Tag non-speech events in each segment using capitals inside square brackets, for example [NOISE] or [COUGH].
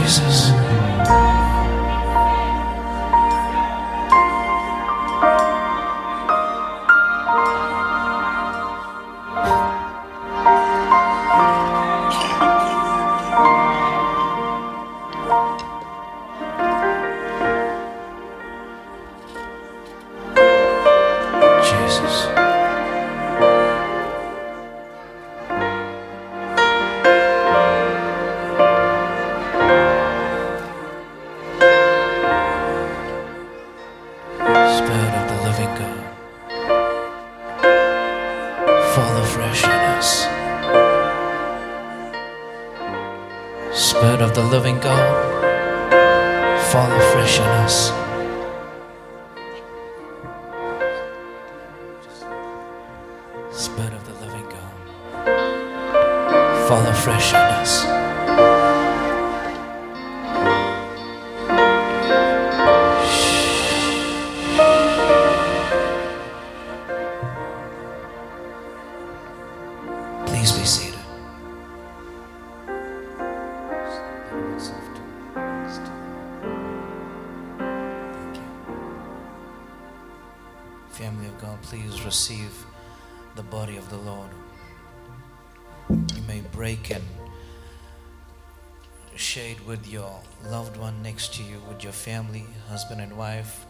Jesus.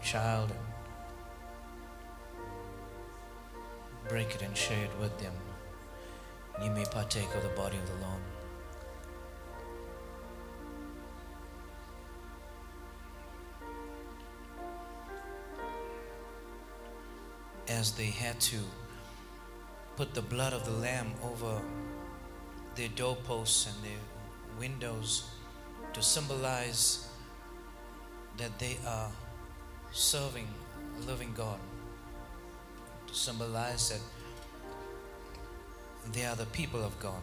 And child. Break it and share it with them. You may partake of the body of the Lord. As they had to put the blood of the Lamb over their doorposts and their windows to symbolize that they are serving a living God, to symbolize that they are the people of God,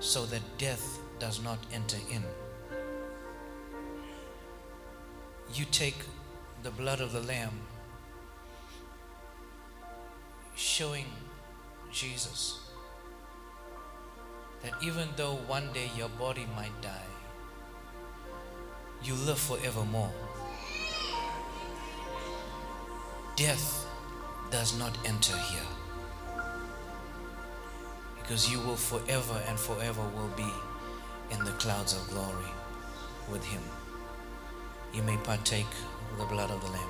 so that death does not enter in. You take the blood of the Lamb, showing Jesus that even though one day your body might die, you live forevermore. Death does not enter here because you will forever and forever will be in the clouds of glory with him. You may partake of the blood of the Lamb.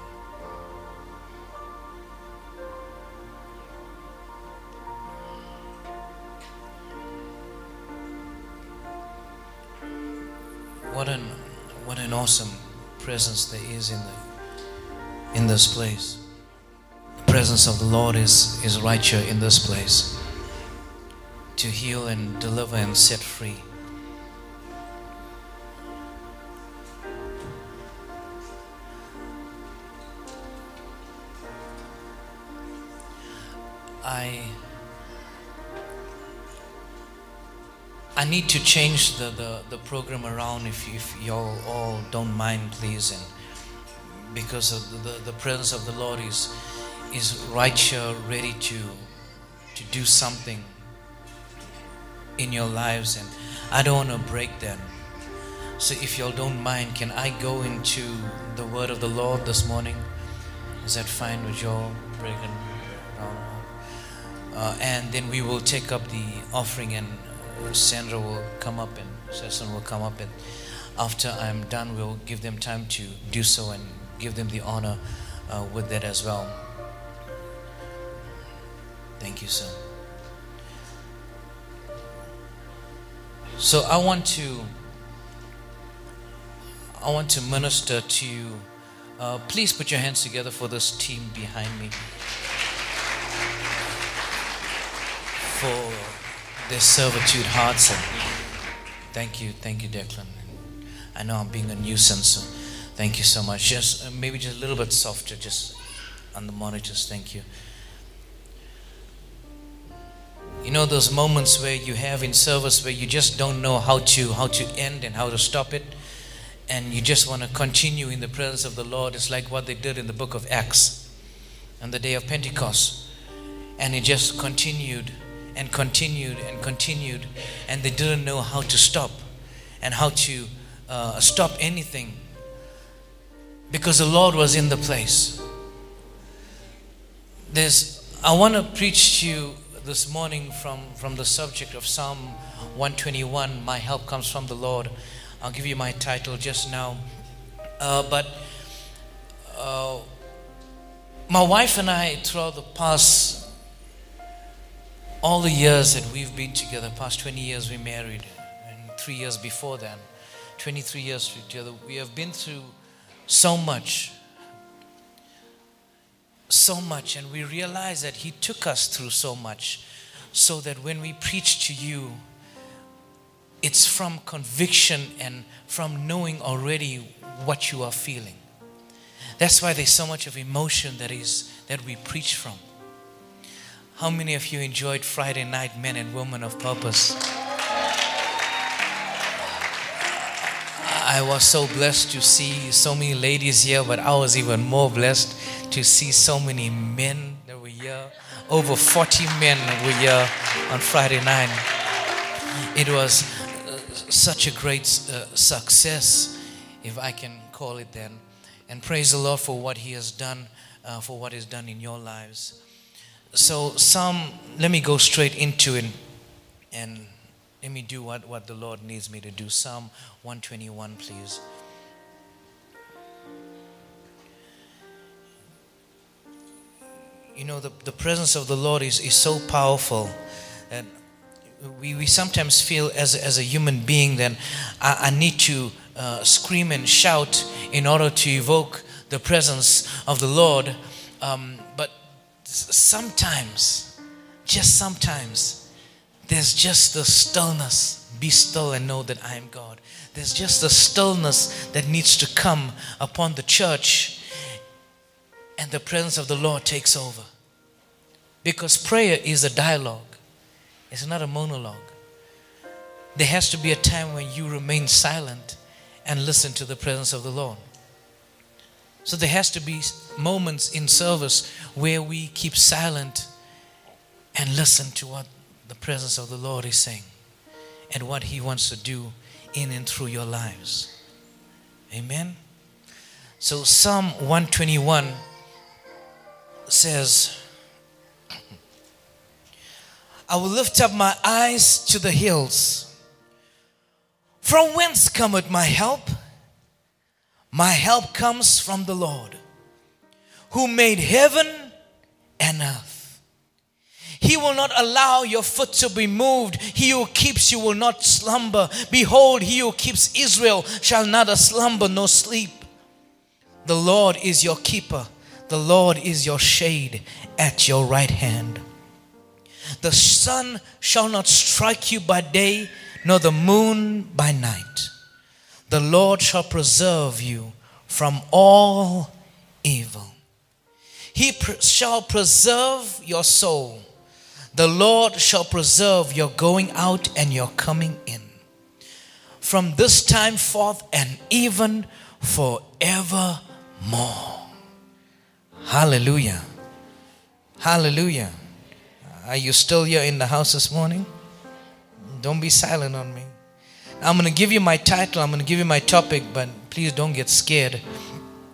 What an what an awesome presence there is in the in this place. Presence of the Lord is is right here in this place to heal and deliver and set free. I I need to change the, the, the program around if, if y'all all don't mind please and because of the, the, the presence of the Lord is is right here ready to to do something in your lives and I don't want to break them. So if y'all don't mind, can I go into the word of the Lord this morning? Is that fine with y'all? Breaking. Uh, and then we will take up the offering and Sandra will come up and Sesson will come up and after I'm done we'll give them time to do so and give them the honor uh, with that as well. Thank you, sir. So I want to I want to minister to you. Uh, please put your hands together for this team behind me. For their servitude hearts and thank you, thank you, Declan. I know I'm being a nuisance, so thank you so much. Just uh, maybe just a little bit softer, just on the monitors. Thank you. You know those moments where you have in service where you just don't know how to how to end and how to stop it and you just want to continue in the presence of the Lord. It's like what they did in the book of Acts on the day of Pentecost. And it just continued and continued and continued and they didn't know how to stop. and how to uh, stop anything because the Lord was in the place. There's, I want to preach to you this morning from, from the subject of Psalm 121 My help comes from the Lord. I'll give you my title just now. Uh, but uh, my wife and I, throughout the past, all the years that we've been together, past 20 years we married, and three years before then, 23 years together, we have been through so much. So much, and we realize that He took us through so much so that when we preach to you, it's from conviction and from knowing already what you are feeling. That's why there's so much of emotion that is that we preach from. How many of you enjoyed Friday night men and women of purpose? I was so blessed to see so many ladies here, but I was even more blessed to see so many men that were here. Over 40 men were here on Friday night. It was uh, such a great uh, success, if I can call it then and praise the Lord for what He has done, uh, for what He's done in your lives. So, Psalm, let me go straight into it and let me do what, what the Lord needs me to do. Psalm 121, please. You know, the, the presence of the Lord is, is so powerful And we, we sometimes feel as, as a human being that I, I need to uh, scream and shout in order to evoke the presence of the Lord. Um, but sometimes, just sometimes, there's just the stillness. Be still and know that I am God. There's just the stillness that needs to come upon the church, and the presence of the Lord takes over. Because prayer is a dialogue, it's not a monologue. There has to be a time when you remain silent and listen to the presence of the Lord. So there has to be moments in service where we keep silent and listen to what the presence of the Lord is saying and what He wants to do in and through your lives. Amen. So Psalm 121 says, I will lift up my eyes to the hills. From whence cometh my help? My help comes from the Lord, who made heaven and earth. He will not allow your foot to be moved. He who keeps you will not slumber. Behold, he who keeps Israel shall neither slumber nor sleep. The Lord is your keeper, the Lord is your shade at your right hand. The sun shall not strike you by day nor the moon by night. The Lord shall preserve you from all evil. He pr- shall preserve your soul. The Lord shall preserve your going out and your coming in. From this time forth and even forevermore. Hallelujah. Hallelujah. Are you still here in the house this morning? Don't be silent on me. I'm going to give you my title, I'm going to give you my topic, but please don't get scared.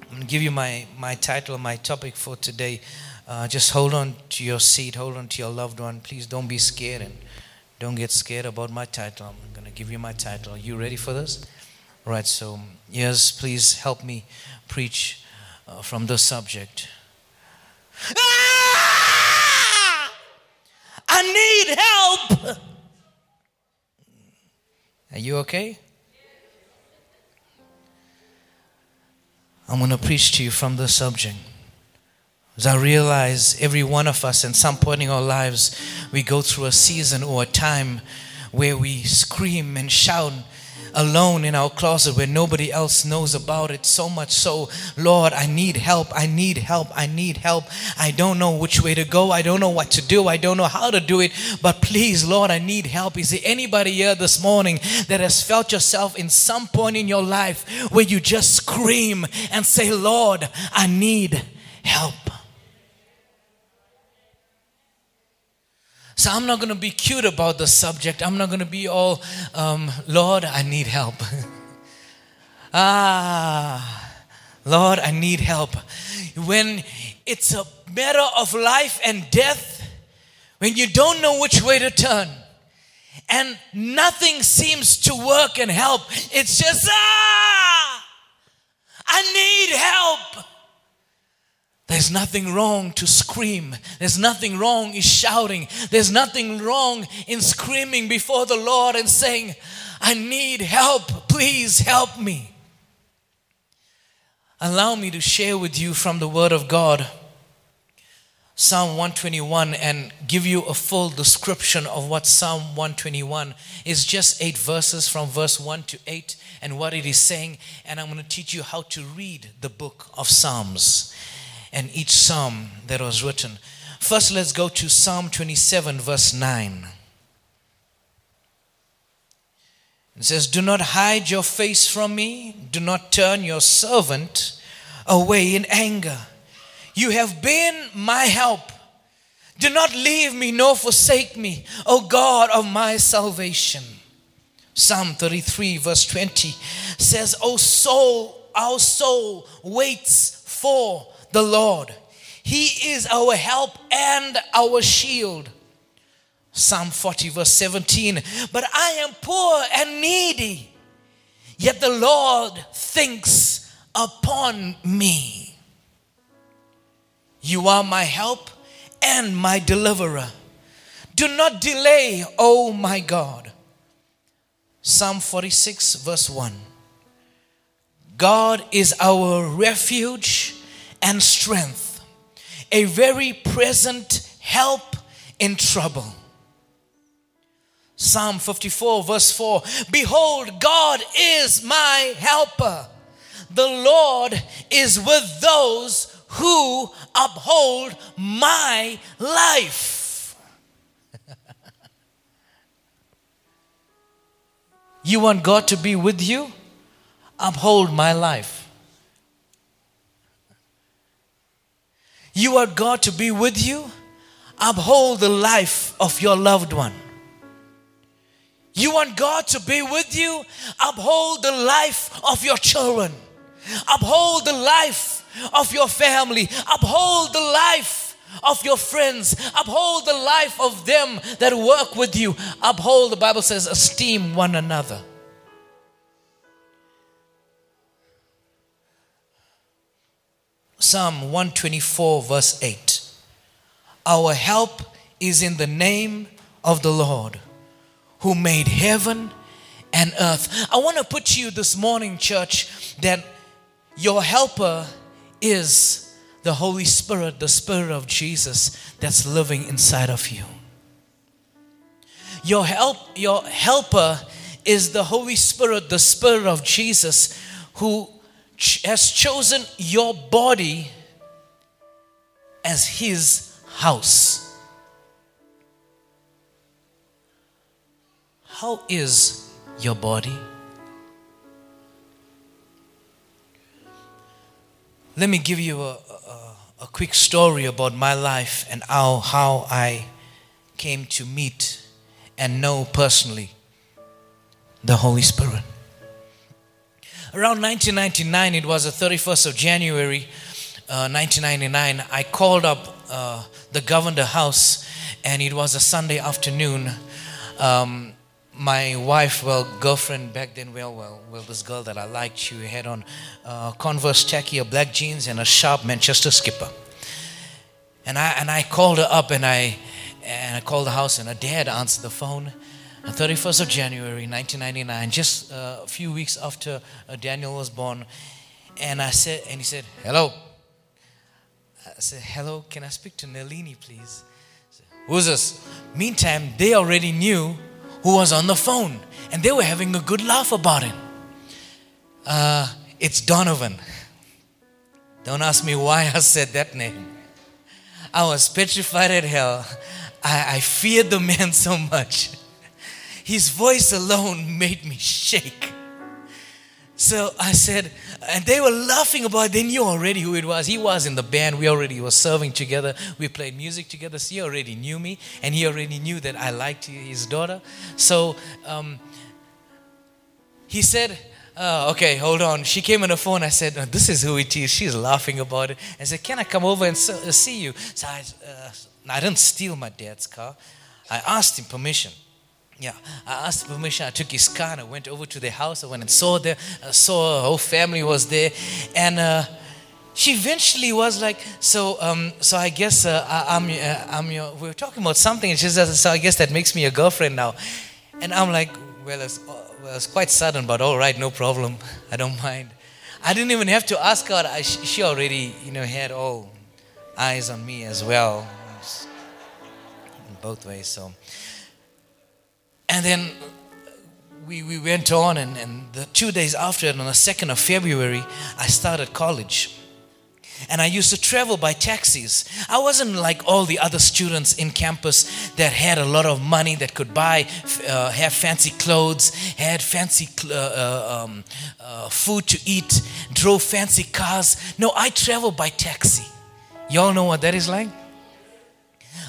I'm going to give you my, my title, my topic for today. Uh, just hold on to your seat, hold on to your loved one. Please don't be scared and don't get scared about my title. I'm going to give you my title. Are you ready for this? All right, so yes, please help me preach uh, from the subject. Ah! I need help. Are you okay? I'm going to preach to you from the subject. As I realize every one of us, at some point in our lives, we go through a season or a time where we scream and shout alone in our closet where nobody else knows about it. So much so, Lord, I need help. I need help. I need help. I don't know which way to go. I don't know what to do. I don't know how to do it. But please, Lord, I need help. Is there anybody here this morning that has felt yourself in some point in your life where you just scream and say, Lord, I need help? So I'm not going to be cute about the subject. I'm not going to be all, um, Lord, I need help. [LAUGHS] ah, Lord, I need help. When it's a matter of life and death, when you don't know which way to turn, and nothing seems to work and help, it's just, ah, I need help. There's nothing wrong to scream. There's nothing wrong in shouting. There's nothing wrong in screaming before the Lord and saying, I need help. Please help me. Allow me to share with you from the Word of God Psalm 121 and give you a full description of what Psalm 121 is just eight verses from verse 1 to 8 and what it is saying. And I'm going to teach you how to read the book of Psalms and each psalm that was written. First, let's go to Psalm 27, verse 9. It says, Do not hide your face from me, do not turn your servant away in anger. You have been my help. Do not leave me nor forsake me, O God of my salvation. Psalm 33, verse 20 says, O soul, our soul waits for the Lord. He is our help and our shield. Psalm 40, verse 17. But I am poor and needy, yet the Lord thinks upon me. You are my help and my deliverer. Do not delay, oh my God. Psalm 46, verse 1. God is our refuge and strength, a very present help in trouble. Psalm 54, verse 4 Behold, God is my helper. The Lord is with those who uphold my life. [LAUGHS] you want God to be with you? Uphold my life. You want God to be with you? Uphold the life of your loved one. You want God to be with you? Uphold the life of your children. Uphold the life of your family. Uphold the life of your friends. Uphold the life of them that work with you. Uphold, the Bible says, esteem one another. Psalm 124, verse 8. Our help is in the name of the Lord who made heaven and earth. I want to put to you this morning, church, that your helper is the Holy Spirit, the Spirit of Jesus that's living inside of you. Your help, your helper is the Holy Spirit, the Spirit of Jesus, who has chosen your body as his house. How is your body? Let me give you a, a, a, quick story about my life and how, how I came to meet and know personally the Holy Spirit. Around 1999, it was the 31st of January, uh, 1999, I called up uh, the Govender House and it was a Sunday afternoon. Um, my wife, well, girlfriend back then, well, well, well, this girl that I liked, she had on uh, Converse a black jeans, and a sharp Manchester skipper. And I and I called her up, and I and I called the house, and her dad answered the phone, 31st of January 1999, just uh, a few weeks after uh, Daniel was born. And I said, and he said, hello. I said, hello, can I speak to Nalini, please? Said, Who's this? Meantime, they already knew who was on the phone and they were having a good laugh about it. Uh, it's Donovan. Don't ask me why I said that name. I was petrified at hell. I, I feared the man [LAUGHS] so much. His voice alone made me shake. So I said, and they were laughing about it. They knew already who it was. He was in the band. We already were serving together. We played music together. So he already knew me, and he already knew that I liked his daughter. So um, he said, oh, okay, hold on. She came on the phone. I said, oh, this is who it is. She's laughing about it. I said, can I come over and uh, see you? So I, uh, I didn't steal my dad's car. I asked him permission. Yeah, I asked permission. I took his car and I went over to the house. I went and saw there, I saw her whole family was there, and uh, she eventually was like, "So, um, so I guess uh, I, am uh, I'm your." We were talking about something, and she says, "So I guess that makes me a girlfriend now," and I'm like, "Well, it's, well, it's quite sudden, but all right, no problem. [LAUGHS] I don't mind." I didn't even have to ask her. I, she already, you know, had all eyes on me as well, both ways. So. And then we, we went on, and, and the two days after, on the 2nd of February, I started college. And I used to travel by taxis. I wasn't like all the other students in campus that had a lot of money, that could buy, uh, have fancy clothes, had fancy uh, uh, um, uh, food to eat, drove fancy cars. No, I traveled by taxi. Y'all know what that is like?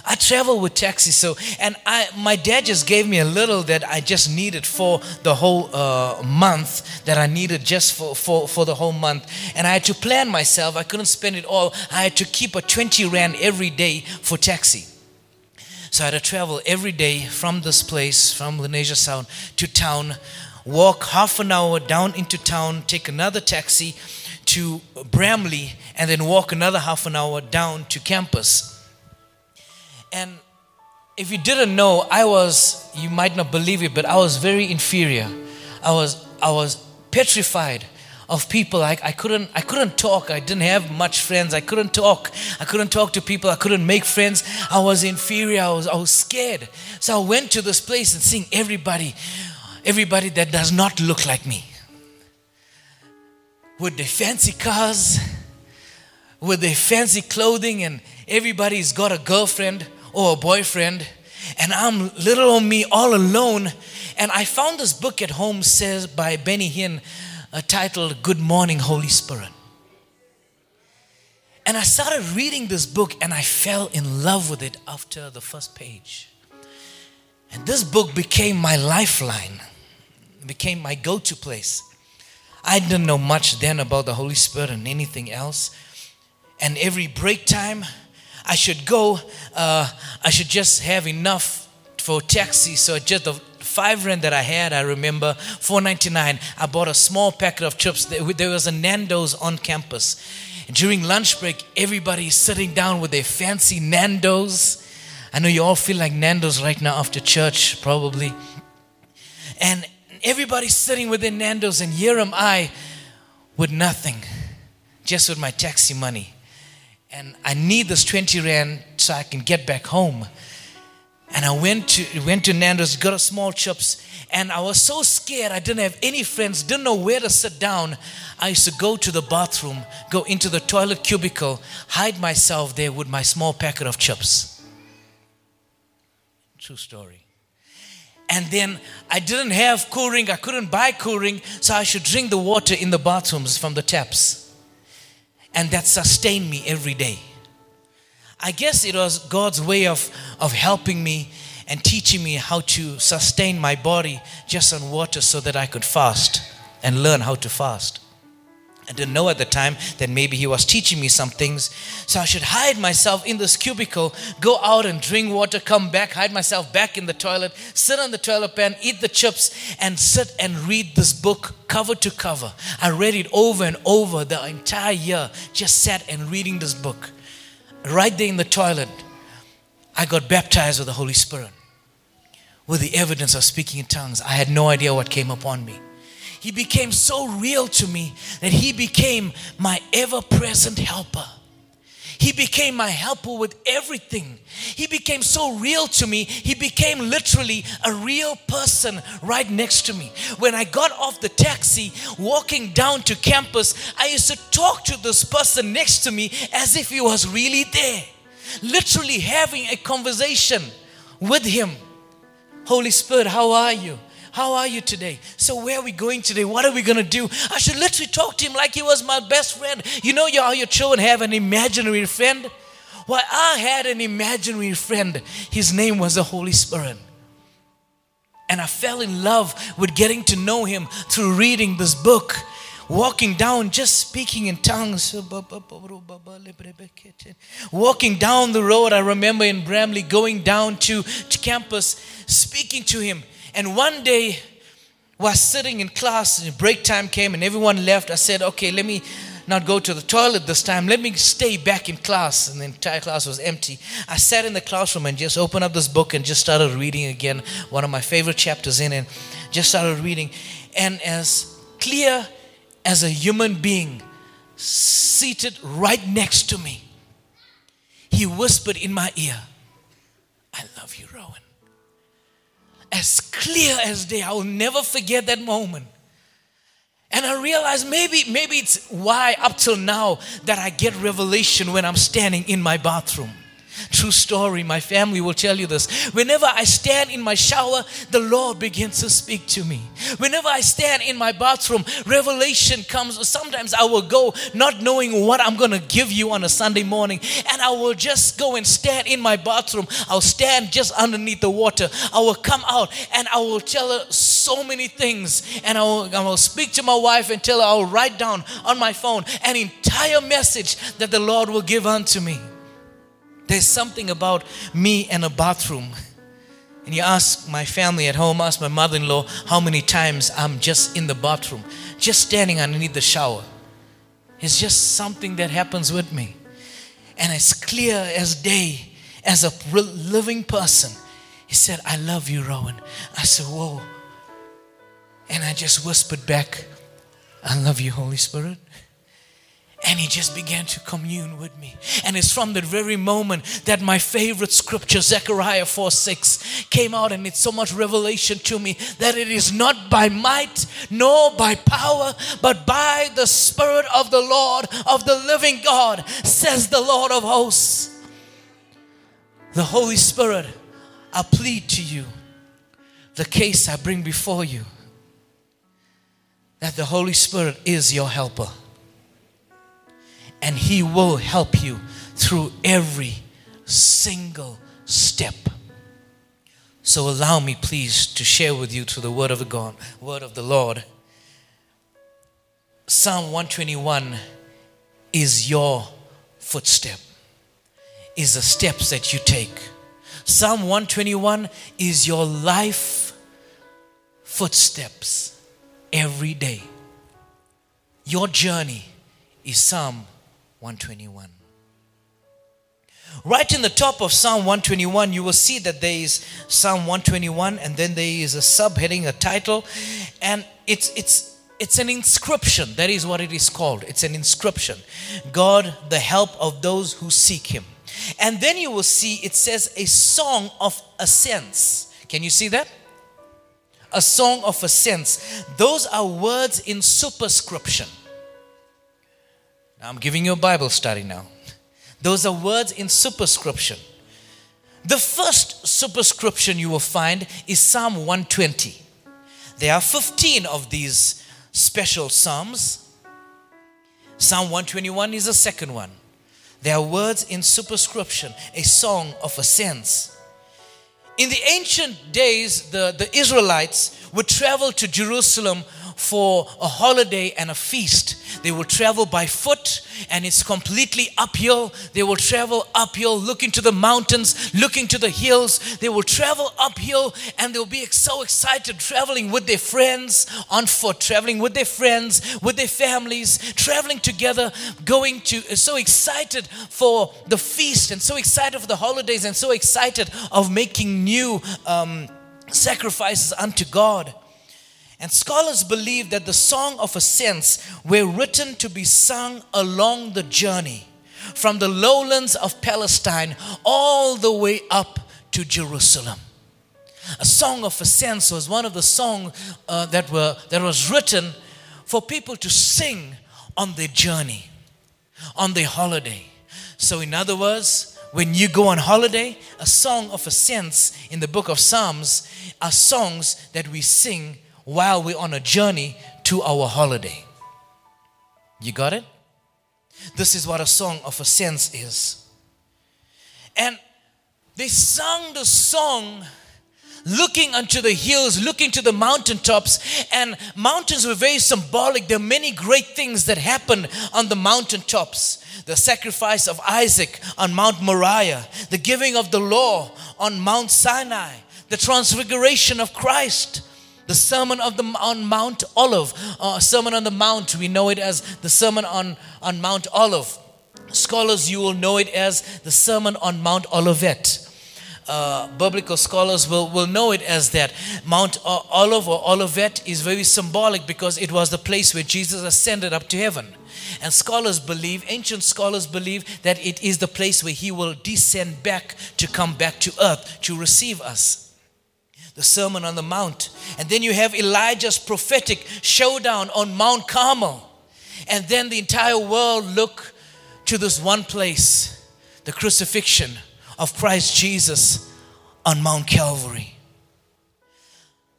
I travel with taxi, so and I my dad just gave me a little that I just needed for the whole uh, month that I needed just for, for for the whole month, and I had to plan myself. I couldn't spend it all. I had to keep a twenty rand every day for taxi. So I had to travel every day from this place, from Lenasia South to town, walk half an hour down into town, take another taxi to Bramley, and then walk another half an hour down to campus. And if you didn't know, I was, you might not believe it, but I was very inferior. I was, I was petrified of people. I, I couldn't, I couldn't talk. I didn't have much friends. I couldn't talk. I couldn't talk to people. I couldn't make friends. I was inferior. I was, I was scared. So I went to this place and seeing everybody, everybody that does not look like me. With their fancy cars, with their fancy clothing, and everybody's got a girlfriend or a boyfriend, and I'm little on me all alone. And I found this book at home says by Benny Hinn, uh, titled "Good Morning, Holy Spirit." And I started reading this book, and I fell in love with it after the first page. And this book became my lifeline, became my go-to place. I didn't know much then about the Holy Spirit and anything else. And every break time, I should go, uh, I should just have enough for taxi. So just the five rand that I had, I remember, 4.99. I bought a small packet of chips. There was a Nando's on campus. During lunch break, everybody is sitting down with their fancy Nando's. I know you all feel like Nando's right now after church, probably. And everybody's sitting with their Nando's, and here am I with nothing, just with my taxi money and I need this 20 rand so I can get back home. And I went to went to Nando's, got a small chips, and I was so scared. I didn't have any friends, didn't know where to sit down. I used to go to the bathroom, go into the toilet cubicle, hide myself there with my small packet of chips. True story. And then I didn't have cooling, I couldn't buy cooling, so I should drink the water in the bathrooms from the taps and that sustained me every day. I guess it was God's way of, of helping me and teaching me how to sustain my body just on water so that I could fast and learn how to fast. I didn't know at the time that maybe he was teaching me some things. So I should hide myself in this cubicle, go out and drink water, come back, hide myself back in the toilet, sit on the toilet pan, eat the chips, and sit and read this book cover to cover. I read it over and over the entire year, just sat and reading this book. Right there in the toilet, I got baptized with the Holy Spirit with the evidence of speaking in tongues. I had no idea what came upon me. He became so real to me that He became my ever present helper. He became my helper with everything. He became so real to me. He became literally a real person right next to me. When I got off the taxi, walking down to campus, I used to talk to this person next to me as if he was really there. Literally having a conversation with him. Holy Spirit, how are you? How are you today? So, where are we going today? What are we going to do? I should literally talk to him like he was my best friend. You know how your children have an imaginary friend? Well, I had an imaginary friend. His name was the Holy Spirit. And I fell in love with getting to know him through reading this book walking down, just speaking in tongues. Walking down the road, I remember in Bramley going down to, to campus, speaking to him. And one day, while sitting in class, and break time came and everyone left, I said, okay, let me not go to the toilet this time. Let me stay back in class. And the entire class was empty. I sat in the classroom and just opened up this book and just started reading again, one of my favorite chapters in it. Just started reading. And as clear as a human being seated right next to me, he whispered in my ear, I love you, Rowan. As clear as day, I will never forget that moment. And I realized maybe, maybe it's why up till now that I get revelation when I'm standing in my bathroom. True story, my family will tell you this. Whenever I stand in my shower, the Lord begins to speak to me. Whenever I stand in my bathroom, revelation comes. Sometimes I will go not knowing what I'm going to give you on a Sunday morning, and I will just go and stand in my bathroom. I'll stand just underneath the water. I will come out and I will tell her so many things, and I will, I will speak to my wife and tell her I'll write down on my phone an entire message that the Lord will give unto me. There's something about me and a bathroom. And you ask my family at home, ask my mother in law how many times I'm just in the bathroom, just standing underneath the shower. It's just something that happens with me. And as clear as day, as a living person, he said, I love you, Rowan. I said, Whoa. And I just whispered back, I love you, Holy Spirit. And he just began to commune with me. And it's from that very moment that my favorite scripture, Zechariah 4 6, came out, and it's so much revelation to me that it is not by might nor by power, but by the Spirit of the Lord, of the living God, says the Lord of hosts. The Holy Spirit, I plead to you the case I bring before you that the Holy Spirit is your helper and He will help you through every single step. So allow me, please, to share with you through the word of God, word of the Lord. Psalm 121 is your footstep, is the steps that you take. Psalm 121 is your life footsteps every day. Your journey is Psalm 121. Right in the top of Psalm 121, you will see that there is Psalm 121, and then there is a subheading, a title, and it's it's it's an inscription. That is what it is called. It's an inscription. God, the help of those who seek Him. And then you will see it says a song of ascents. Can you see that? A song of ascents. Those are words in superscription. I'm giving you a Bible study now. Those are words in superscription. The first superscription you will find is Psalm 120. There are 15 of these special Psalms. Psalm 121 is the second one. There are words in superscription, a song of ascents. In the ancient days, the, the Israelites would travel to Jerusalem for a holiday and a feast. They will travel by foot and it's completely uphill. They will travel uphill, looking to the mountains, looking to the hills. They will travel uphill and they'll be so excited traveling with their friends on foot, traveling with their friends, with their families, traveling together, going to, so excited for the feast and so excited for the holidays and so excited of making new um, sacrifices unto God. And scholars believe that the Song of Ascents were written to be sung along the journey from the lowlands of Palestine all the way up to Jerusalem. A Song of Ascents was one of the songs uh, that, were, that was written for people to sing on their journey, on their holiday. So, in other words, when you go on holiday, a song of ascents in the book of Psalms are songs that we sing while we're on a journey to our holiday. You got it? This is what a song of ascents is. And they sung the song looking unto the hills, looking to the mountaintops. And mountains were very symbolic. There are many great things that happened on the mountaintops. The sacrifice of Isaac on Mount Moriah, the giving of the law on Mount Sinai, the transfiguration of Christ, the sermon of the on Mount Olive, uh, sermon on the Mount. We know it as the sermon on, on Mount Olive. Scholars, you will know it as the sermon on Mount Olivet uh, biblical scholars will, will know it as that. Mount Olive or Olivet is very symbolic because it was the place where Jesus ascended up to heaven. And scholars believe, ancient scholars believe, that it is the place where he will descend back to come back to earth to receive us. The Sermon on the Mount. And then you have Elijah's prophetic showdown on Mount Carmel. And then the entire world look to this one place the crucifixion of Christ Jesus on Mount Calvary.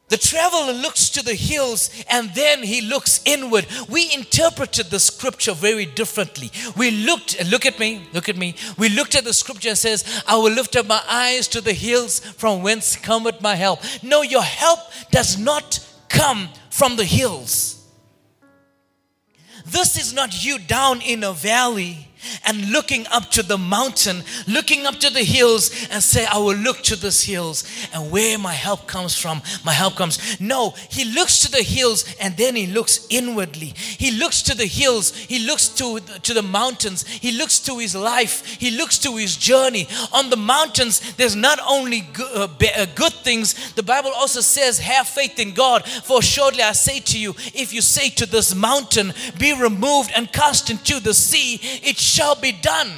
The traveler looks to the hills and then he looks inward. We interpreted the scripture very differently. We looked, uh, look at me, look at me. We looked at the scripture and says, I will lift up my eyes to the hills from whence cometh my help. No, your help does not come from the hills. This is not you down in a valley and looking up to the mountain, looking up to the hills, and say, I will look to these hills and where my help comes from, my help comes. No, he looks to the hills and then he looks inwardly. He looks to the hills, he looks to, to the mountains, he looks to his life, he looks to his journey. On the mountains, there's not only good, uh, uh, good things, the Bible also says, Have faith in God. For surely I say to you, if you say to this mountain, Be removed and cast into the sea, it shall be done.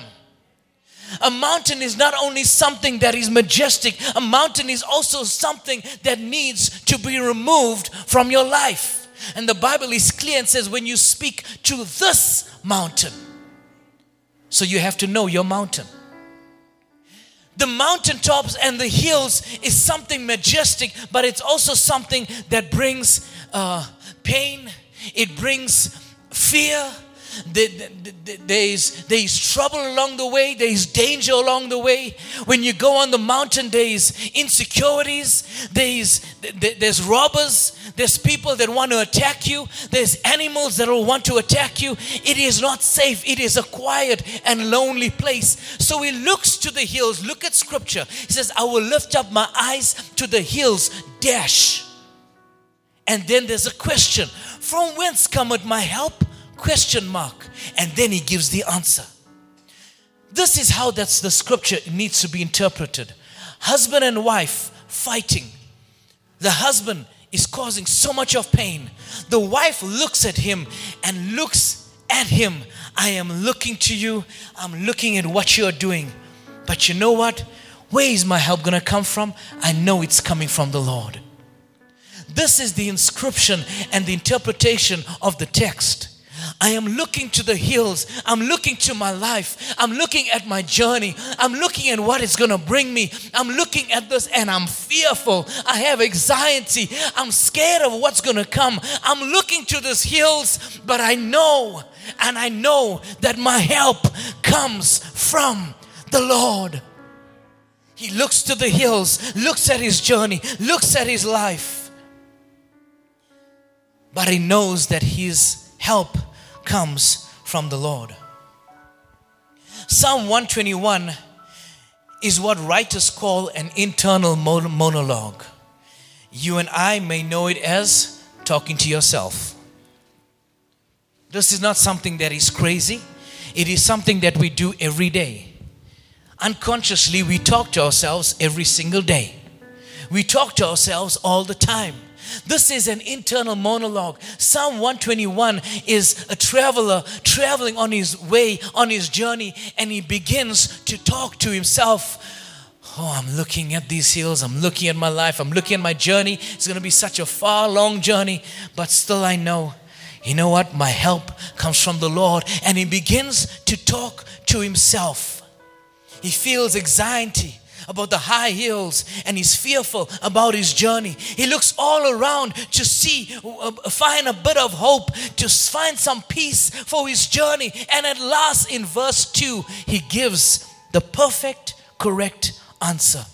A mountain is not only something that is majestic, a mountain is also something that needs to be removed from your life. And the Bible is clear and says, when you speak to this mountain, so you have to know your mountain. The mountaintops and the hills is something majestic, but it's also something that brings uh, pain, it brings fear, there's, there's trouble along the way, there's danger along the way. When you go on the mountain, there's insecurities, there's, there's robbers, there's people that want to attack you, there's animals that will want to attack you. It is not safe, it is a quiet and lonely place. So he looks to the hills. Look at scripture. He says, I will lift up my eyes to the hills, dash. And then there's a question From whence cometh my help? Question mark and then he gives the answer. This is how that's the scripture needs to be interpreted. Husband and wife fighting. The husband is causing so much of pain. The wife looks at him and looks at him. I am looking to you. I'm looking at what you're doing. But you know what? Where is my help going to come from? I know it's coming from the lord. This is the inscription and the interpretation of the text I am looking to the hills. I'm looking to my life. I'm looking at my journey. I'm looking at what it's going to bring me. I'm looking at this and I'm fearful. I have anxiety. I'm scared of what's going to come. I'm looking to these hills, but I know and I know that my help comes from the Lord. He looks to the hills, looks at his journey, looks at his life, but he knows that his help comes from the Lord. Psalm 121 is what writers call an internal monologue. You and I may know it as talking to yourself. This is not something that is crazy, it is something that we do every day. Unconsciously, we talk to ourselves every single day. We talk to ourselves all the time. This is an internal monologue. Psalm 121 is a traveler traveling on his way, on his journey, and he begins to talk to himself. Oh, I'm looking at these hills. I'm looking at my life. I'm looking at my journey. It's going to be such a far, long journey, but still I know you know what? My help comes from the Lord. And he begins to talk to himself. He feels anxiety about the high hills and he's fearful about his journey. He looks all around to see, uh, find a bit of hope, to find some peace for his journey. And at last, in verse 2, he gives the perfect, correct answer.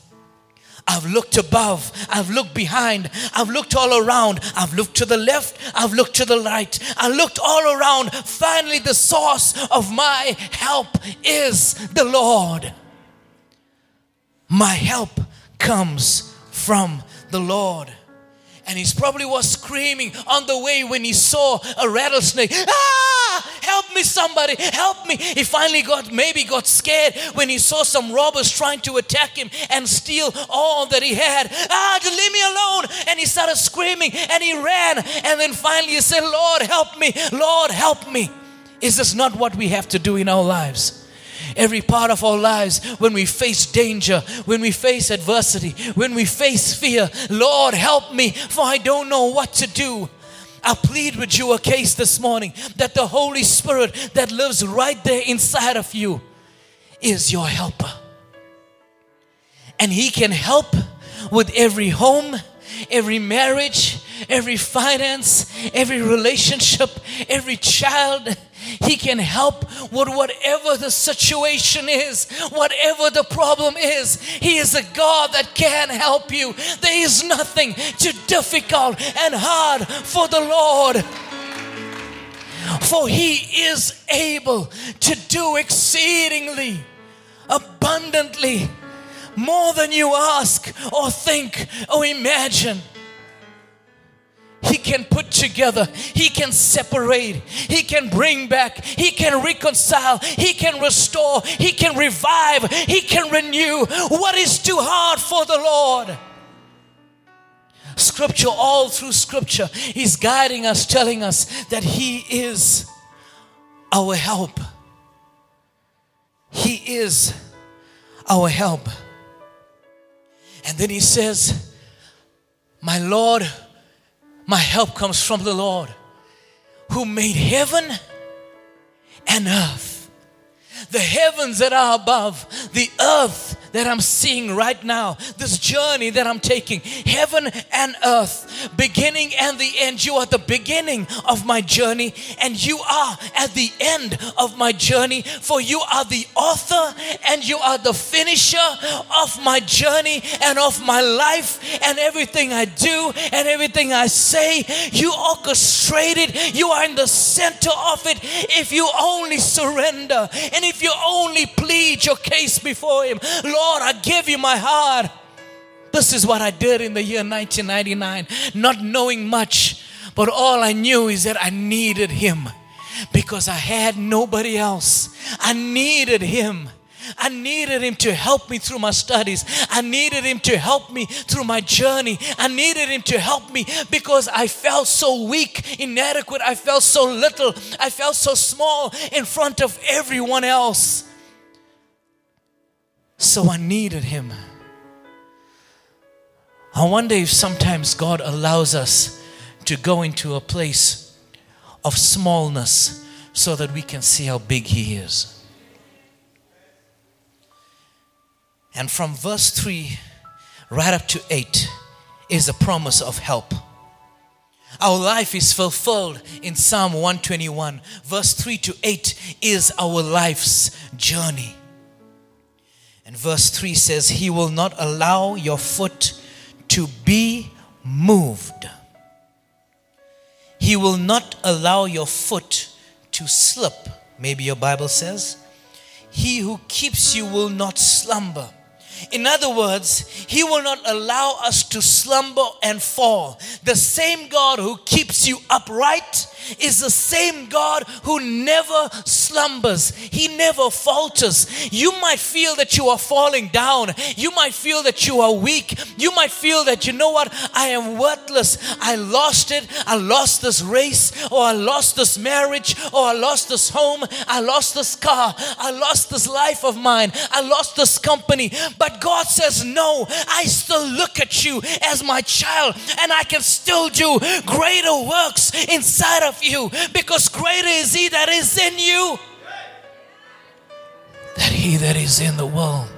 I've looked above, I've looked behind, I've looked all around, I've looked to the left, I've looked to the right, I looked all around. Finally, the source of my help is the Lord. My help comes from the Lord. And he probably was screaming on the way when he saw a rattlesnake. Ah, help me, somebody, help me. He finally got, maybe got scared when he saw some robbers trying to attack him and steal all that he had. Ah, just leave me alone. And he started screaming and he ran. And then finally he said, Lord, help me, Lord, help me. Is this not what we have to do in our lives? Every part of our lives when we face danger, when we face adversity, when we face fear. Lord, help me, for I don't know what to do. I plead with you a case this morning that the Holy Spirit that lives right there inside of you is your helper. And He can help with every home, every marriage, every finance, every relationship, every child, he can help with whatever the situation is, whatever the problem is. He is a God that can help you. There is nothing too difficult and hard for the Lord. For He is able to do exceedingly, abundantly, more than you ask or think or imagine. He can put together, He can separate, He can bring back, He can reconcile, He can restore, He can revive, He can renew. What is too hard for the Lord? Scripture, all through Scripture, He's guiding us, telling us that He is our help. He is our help. And then He says, My Lord, my help comes from the Lord who made heaven and earth. The heavens that are above, the earth that I'm seeing right now, this journey that I'm taking, heaven and earth, beginning and the end. You are the beginning of my journey, and you are at the end of my journey, for you are the author and you are the finisher of my journey and of my life, and everything I do and everything I say. You orchestrated, you are in the center of it. If you only surrender and if you only plead your case before Him, Lord. Lord, I give you my heart. This is what I did in the year 1999, not knowing much, but all I knew is that I needed Him because I had nobody else. I needed Him. I needed him to help me through my studies. I needed him to help me through my journey. I needed him to help me because I felt so weak, inadequate. I felt so little. I felt so small in front of everyone else. So I needed him. I wonder if sometimes God allows us to go into a place of smallness so that we can see how big He is. And from verse 3 right up to 8 is a promise of help. Our life is fulfilled in Psalm 121. Verse 3 to 8 is our life's journey. And verse 3 says, He will not allow your foot to be moved. He will not allow your foot to slip. Maybe your Bible says, He who keeps you will not slumber. In other words, He will not allow us to slumber and fall. The same God who keeps you upright is the same God who never slumbers. He never falters. You might feel that you are falling down. You might feel that you are weak. You might feel that, you know what, I am worthless. I lost it. I lost this race, or I lost this marriage, or I lost this home. I lost this car. I lost this life of mine. I lost this company. But God says, No, I still look at you as my child and I can still do greater works inside of you because greater is He that is in you that he that is in the world.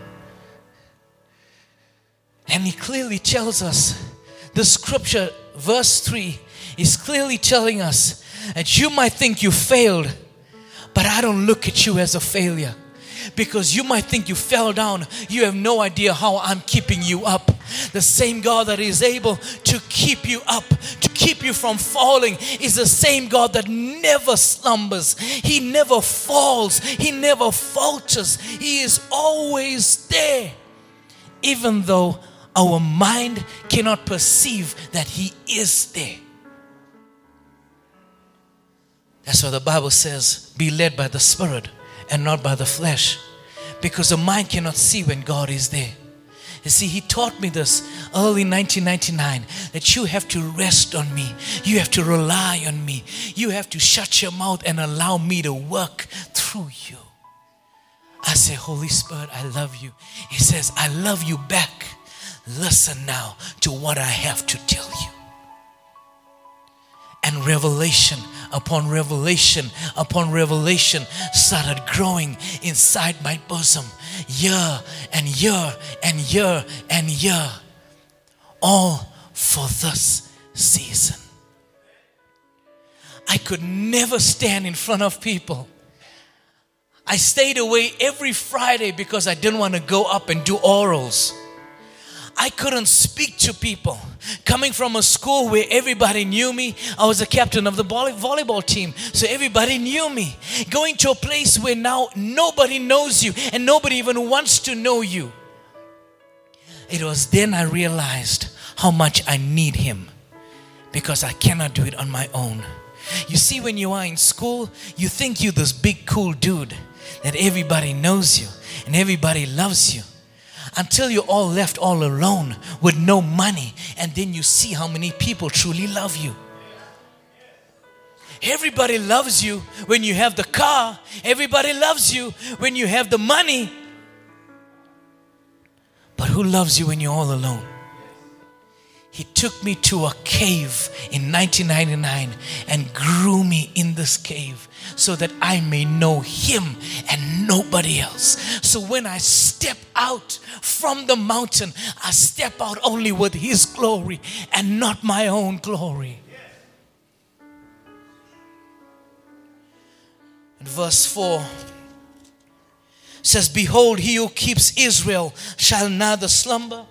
And he clearly tells us, the scripture, verse 3, is clearly telling us that you might think you failed, but I don't look at you as a failure because you might think you fell down. You have no idea how I'm keeping you up. The same God that is able to keep you up, to keep you from falling, is the same God that never slumbers. He never falls. He never falters. He is always there. Even though our mind cannot perceive that He is there. That's why the Bible says, be led by the Spirit and not by the flesh. Because the mind cannot see when God is there. You see, he taught me this early 1999 that you have to rest on me. You have to rely on me. You have to shut your mouth and allow me to work through you. I say, Holy Spirit, I love you. He says, I love you back. Listen now to what I have to tell you. And revelation upon revelation upon revelation started growing inside my bosom year and year and year and year. All for this season. I could never stand in front of people. I stayed away every Friday because I didn't want to go up and do orals. I couldn't speak to people. Coming from a school where everybody knew me, I was a captain of the volleyball team, so everybody knew me. Going to a place where now nobody knows you and nobody even wants to know you. It was then I realized how much I need Him because I cannot do it on my own. You see, when you are in school, you think you're this big, cool dude that everybody knows you and everybody loves you until you're all left all alone with no money, and then you see how many people truly love you. Everybody loves you when you have the car, everybody loves you when you have the money. But who loves you when you're all alone? He took me to a cave in 1999 and grew me in this cave so that I may know Him and nobody else. So when I step out from the mountain, I step out only with His glory and not my own glory. And verse 4 says, Behold, he who keeps Israel shall neither slumber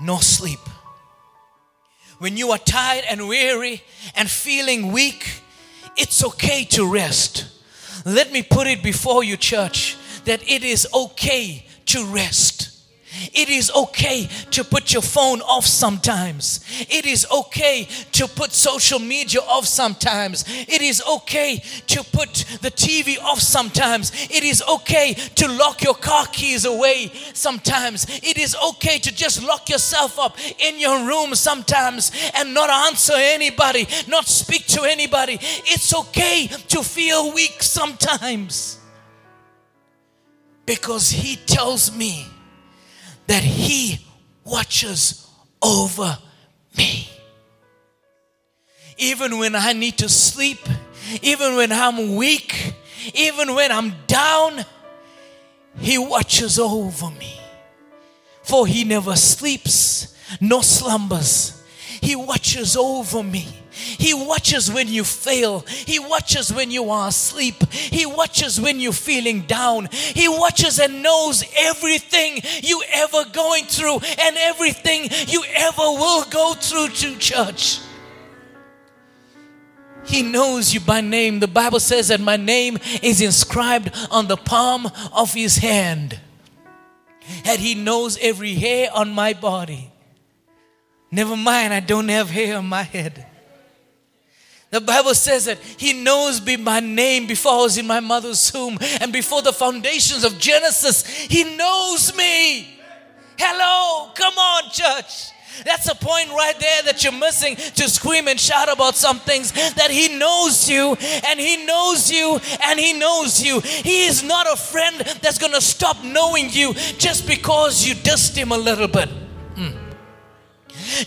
nor sleep. When you are tired and weary and feeling weak, it's okay to rest. Let me put it before you, church, that it is okay to rest. It is okay to put your phone off sometimes. It is okay to put social media off sometimes. It is okay to put the TV off sometimes. It is okay to lock your car keys away sometimes. It is okay to just lock yourself up in your room sometimes and not answer anybody, not speak to anybody. It's okay to feel weak sometimes because He tells me that He watches over me. Even when I need to sleep, even when I'm weak, even when I'm down, He watches over me. For He never sleeps nor slumbers, He watches over me. He watches when you fail. He watches when you are asleep. He watches when you're feeling down. He watches and knows everything you ever going through and everything you ever will go through to church. He knows you by name. The Bible says that my name is inscribed on the palm of his hand. And he knows every hair on my body. Never mind, I don't have hair on my head. The Bible says that He knows me by name before I was in my mother's womb and before the foundations of Genesis. He knows me. Hello, come on, church. That's a point right there that you're missing to scream and shout about some things that He knows you and He knows you and He knows you. He is not a friend that's going to stop knowing you just because you dissed Him a little bit.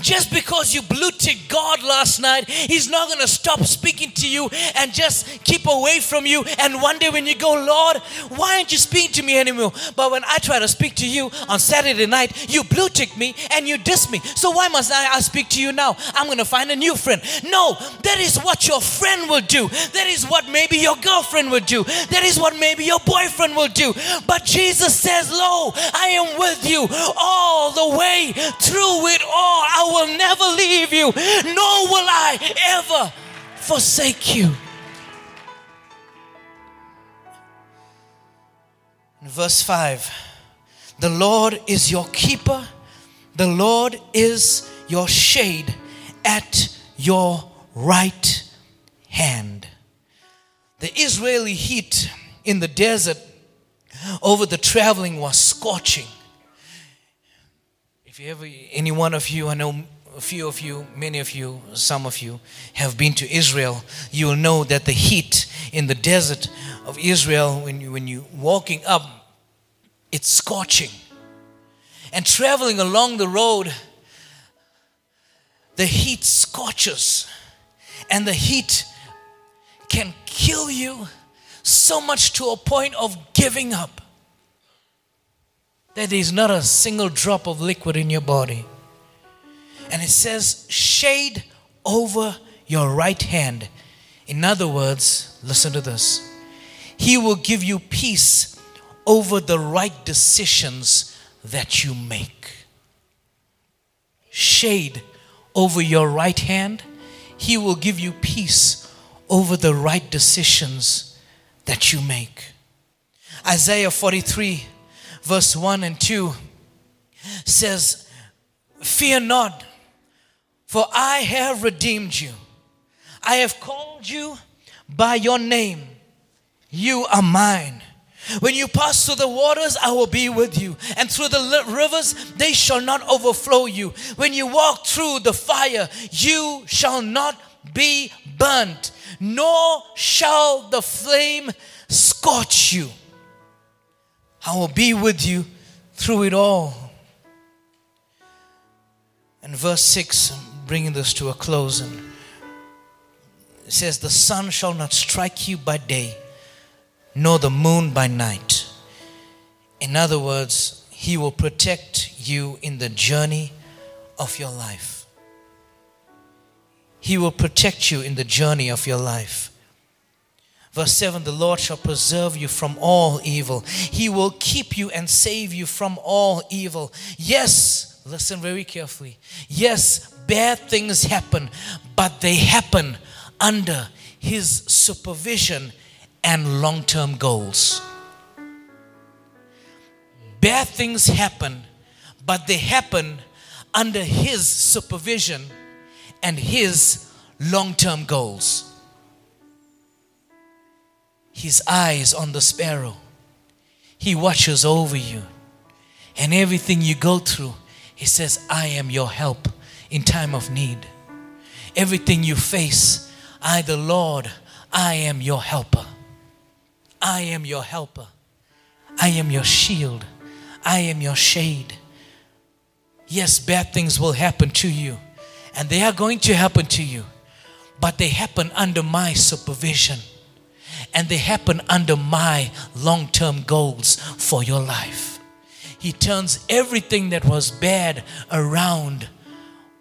Just because you blue ticked God last night, He's not going to stop speaking to you and just keep away from you. And one day when you go, Lord, why aren't you speaking to me anymore? But when I try to speak to you on Saturday night, you blue tick me and you diss me. So why must I, I speak to you now? I'm going to find a new friend. No, that is what your friend will do. That is what maybe your girlfriend will do. That is what maybe your boyfriend will do. But Jesus says, Lo, I am with you all the way through it all. I will never leave you, nor will I ever forsake you. In verse 5 The Lord is your keeper, the Lord is your shade at your right hand. The Israeli heat in the desert over the traveling was scorching. If you ever, any one of you, I know a few of you, many of you, some of you have been to Israel, you will know that the heat in the desert of Israel, when you when you walking up, it's scorching. And traveling along the road, the heat scorches, and the heat can kill you so much to a point of giving up there is not a single drop of liquid in your body. And it says, shade over your right hand. In other words, listen to this He will give you peace over the right decisions that you make. Shade over your right hand, He will give you peace over the right decisions that you make. Isaiah 43, verse 1 and 2 says, Fear not, for I have redeemed you. I have called you by your name. You are mine. When you pass through the waters, I will be with you. And through the rivers, they shall not overflow you. When you walk through the fire, you shall not be burnt, nor shall the flame scorch you. I will be with you through it all. And verse 6, bringing this to a close, it says, The sun shall not strike you by day, nor the moon by night. In other words, He will protect you in the journey of your life. He will protect you in the journey of your life. Verse 7 The Lord shall preserve you from all evil. He will keep you and save you from all evil. Yes, listen very carefully. Yes, bad things happen, but they happen under His supervision and long term goals. Bad things happen, but they happen under His supervision and His long term goals. His eyes on the sparrow. He watches over you. And everything you go through, He says, I am your help in time of need. Everything you face, I, the Lord, I am your helper. I am your helper. I am your shield. I am your shade. Yes, bad things will happen to you, and they are going to happen to you, but they happen under my supervision and they happen under my long term goals for your life. He turns everything that was bad around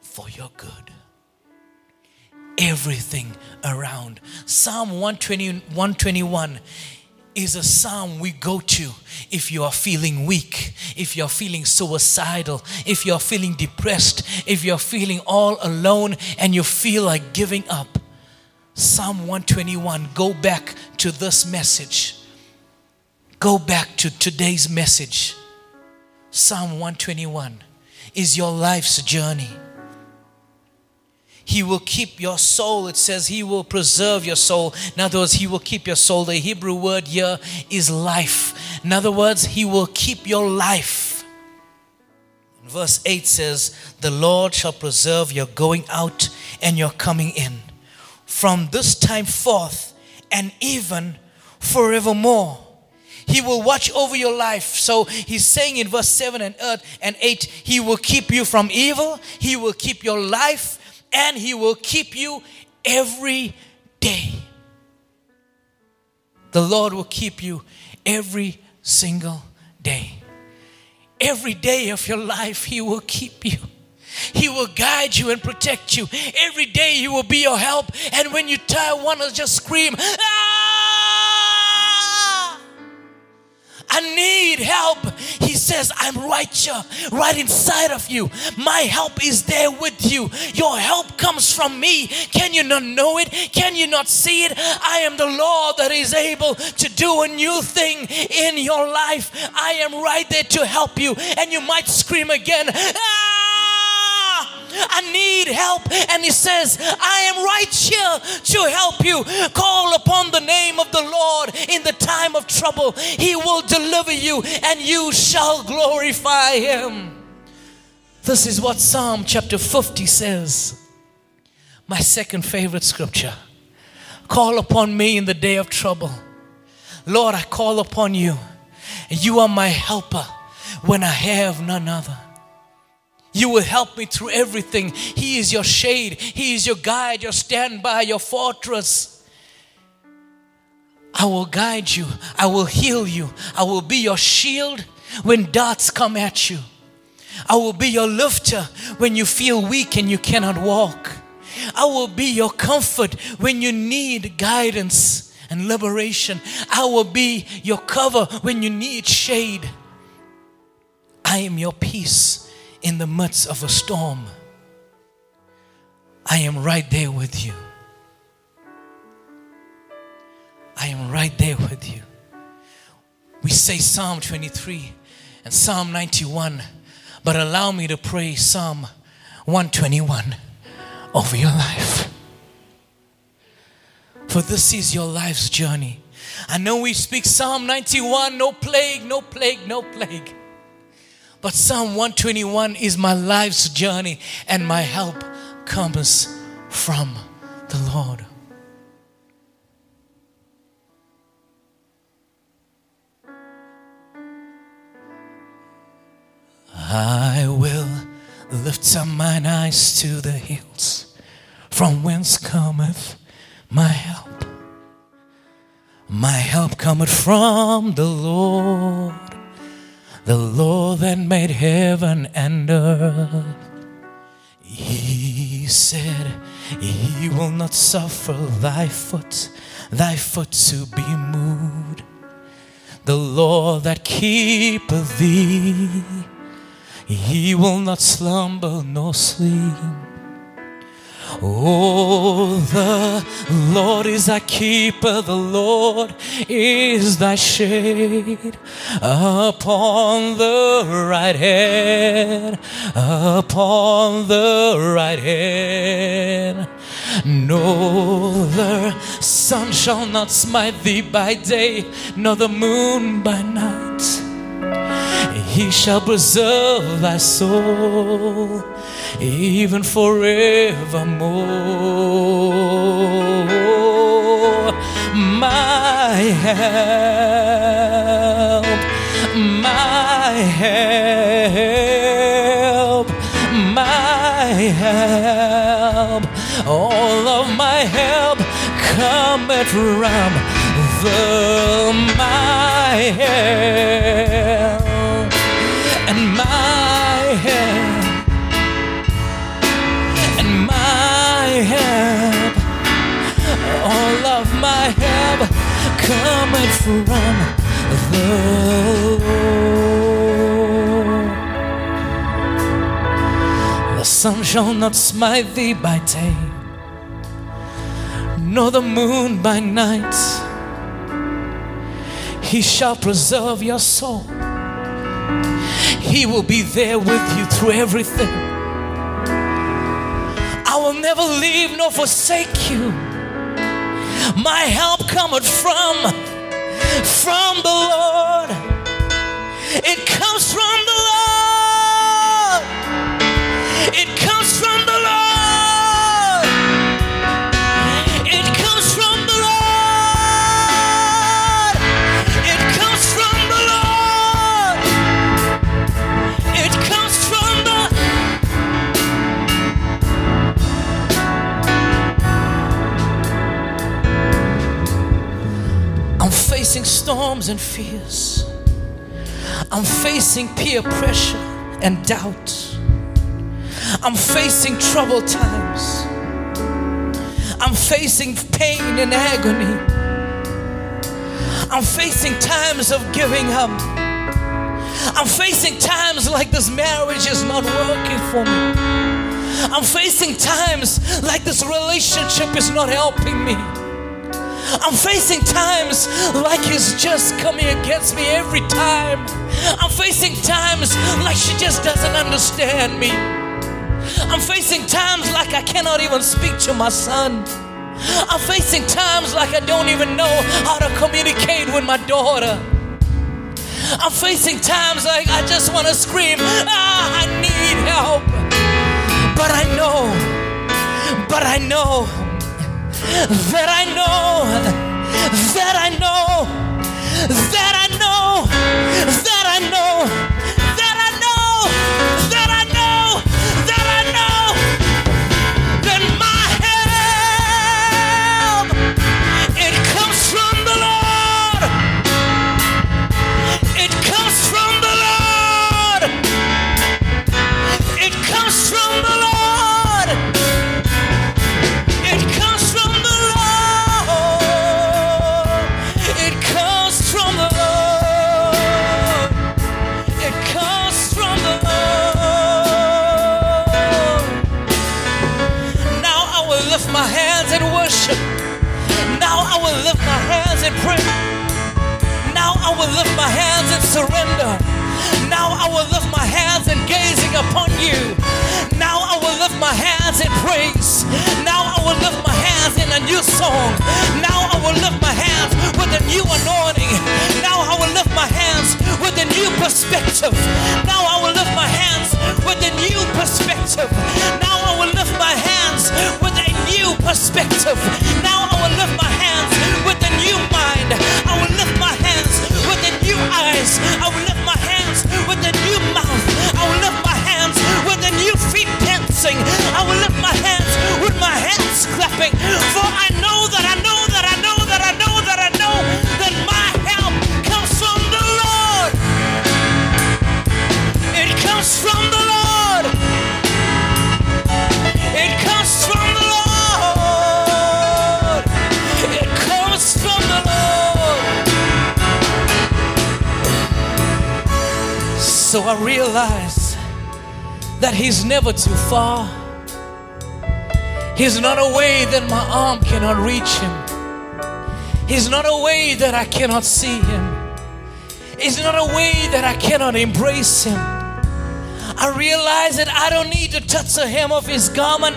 for your good. Everything around. Psalm 120, 121 is a psalm we go to if you are feeling weak, if you're feeling suicidal, if you're feeling depressed, if you're feeling all alone and you feel like giving up. Psalm 121, go back to this message. Go back to today's message. Psalm 121 is your life's journey. He will keep your soul. It says He will preserve your soul. In other words, He will keep your soul. The Hebrew word here is life. In other words, He will keep your life. Verse 8 says, The Lord shall preserve your going out and your coming in from this time forth and even forevermore. He will watch over your life. So he's saying in verse 7 and 8, and 8, He will keep you from evil, He will keep your life, and He will keep you every day. The Lord will keep you every single day. Every day of your life, He will keep you. He will guide you and protect you. Every day He will be your help. And when you tired, want to just scream, ah! I need help. He says, I'm right here, right inside of you. My help is there with you. Your help comes from me. Can you not know it? Can you not see it? I am the Lord that is able to do a new thing in your life. I am right there to help you. And you might scream again, ah! Need help. And he says, I am right here to help you. Call upon the name of the Lord in the time of trouble. He will deliver you and you shall glorify him. This is what Psalm chapter 50 says. My second favorite scripture. Call upon me in the day of trouble. Lord, I call upon you. And you are my helper when I have none other. You will help me through everything. He is your shade, He is your guide, your standby, your fortress. I will guide you, I will heal you, I will be your shield when darts come at you. I will be your lifter when you feel weak and you cannot walk. I will be your comfort when you need guidance and liberation. I will be your cover when you need shade. I am your peace in the midst of a storm, I am right there with you. I am right there with you. We say Psalm 23 and Psalm 91, but allow me to pray Psalm 121 over your life. For this is your life's journey. I know we speak Psalm 91 no plague, no plague, no plague. But Psalm 121 is my life's journey, and my help comes from the Lord. I will lift up mine eyes to the hills, from whence cometh my help. My help cometh from the Lord the Lord that made heaven and earth. He said, He will not suffer thy foot, thy foot to be moved. The Lord that keepeth thee, He will not slumber nor sleep. Oh, the Lord is thy keeper, the Lord is thy shade upon the right hand, upon the right hand. No, the sun shall not smite thee by day, nor the moon by night. He shall preserve thy soul even forevermore. My help, my help, my help, all of my help cometh from the my help my help coming from the Lord. The sun shall not smite thee by day, nor the moon by night. He shall preserve your soul. He will be there with you through everything I will never leave nor forsake you. My help cometh from from the Lord. It comes from storms and fears. I'm facing peer pressure and doubt. I'm facing troubled times. I'm facing pain and agony. I'm facing times of giving up. I'm facing times like this marriage is not working for me. I'm facing times like this relationship is not helping me. I'm facing times like he's just coming against me every time. I'm facing times like she just doesn't understand me. I'm facing times like I cannot even speak to my son. I'm facing times like I don't even know how to communicate with my daughter. I'm facing times like I just want to scream, ah, I need help. But I know, but I know, that I know, that I know, that I know, that I know, Now I will lift my hands and gazing upon you. Now I will lift my hands in praise. Now I will lift my hands in a new song. Now I will lift my hands with a new anointing. Now I will lift my hands with a new perspective. Now I will lift my hands with a new perspective. Now I will lift my hands with a new perspective. Now I will lift my hands with a new mind. I will lift realize that He's never too far. He's not a way that my arm cannot reach Him. He's not a way that I cannot see Him. He's not a way that I cannot embrace Him. I realize that I don't need to touch the hem of His garment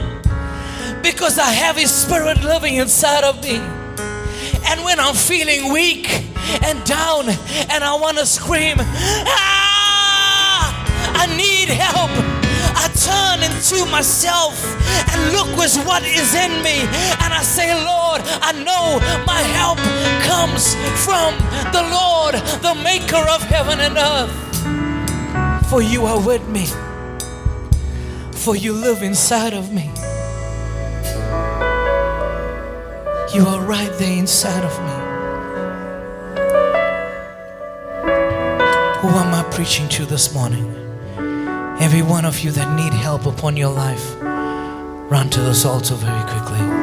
because I have His Spirit living inside of me. And when I'm feeling weak and down and I want to scream, ah, I need help. I turn into myself and look with what is in me. And I say, Lord, I know my help comes from the Lord, the maker of heaven and earth. For you are with me, for you live inside of me. You are right there inside of me. Who am I preaching to this morning? Every one of you that need help upon your life, run to this altar very quickly.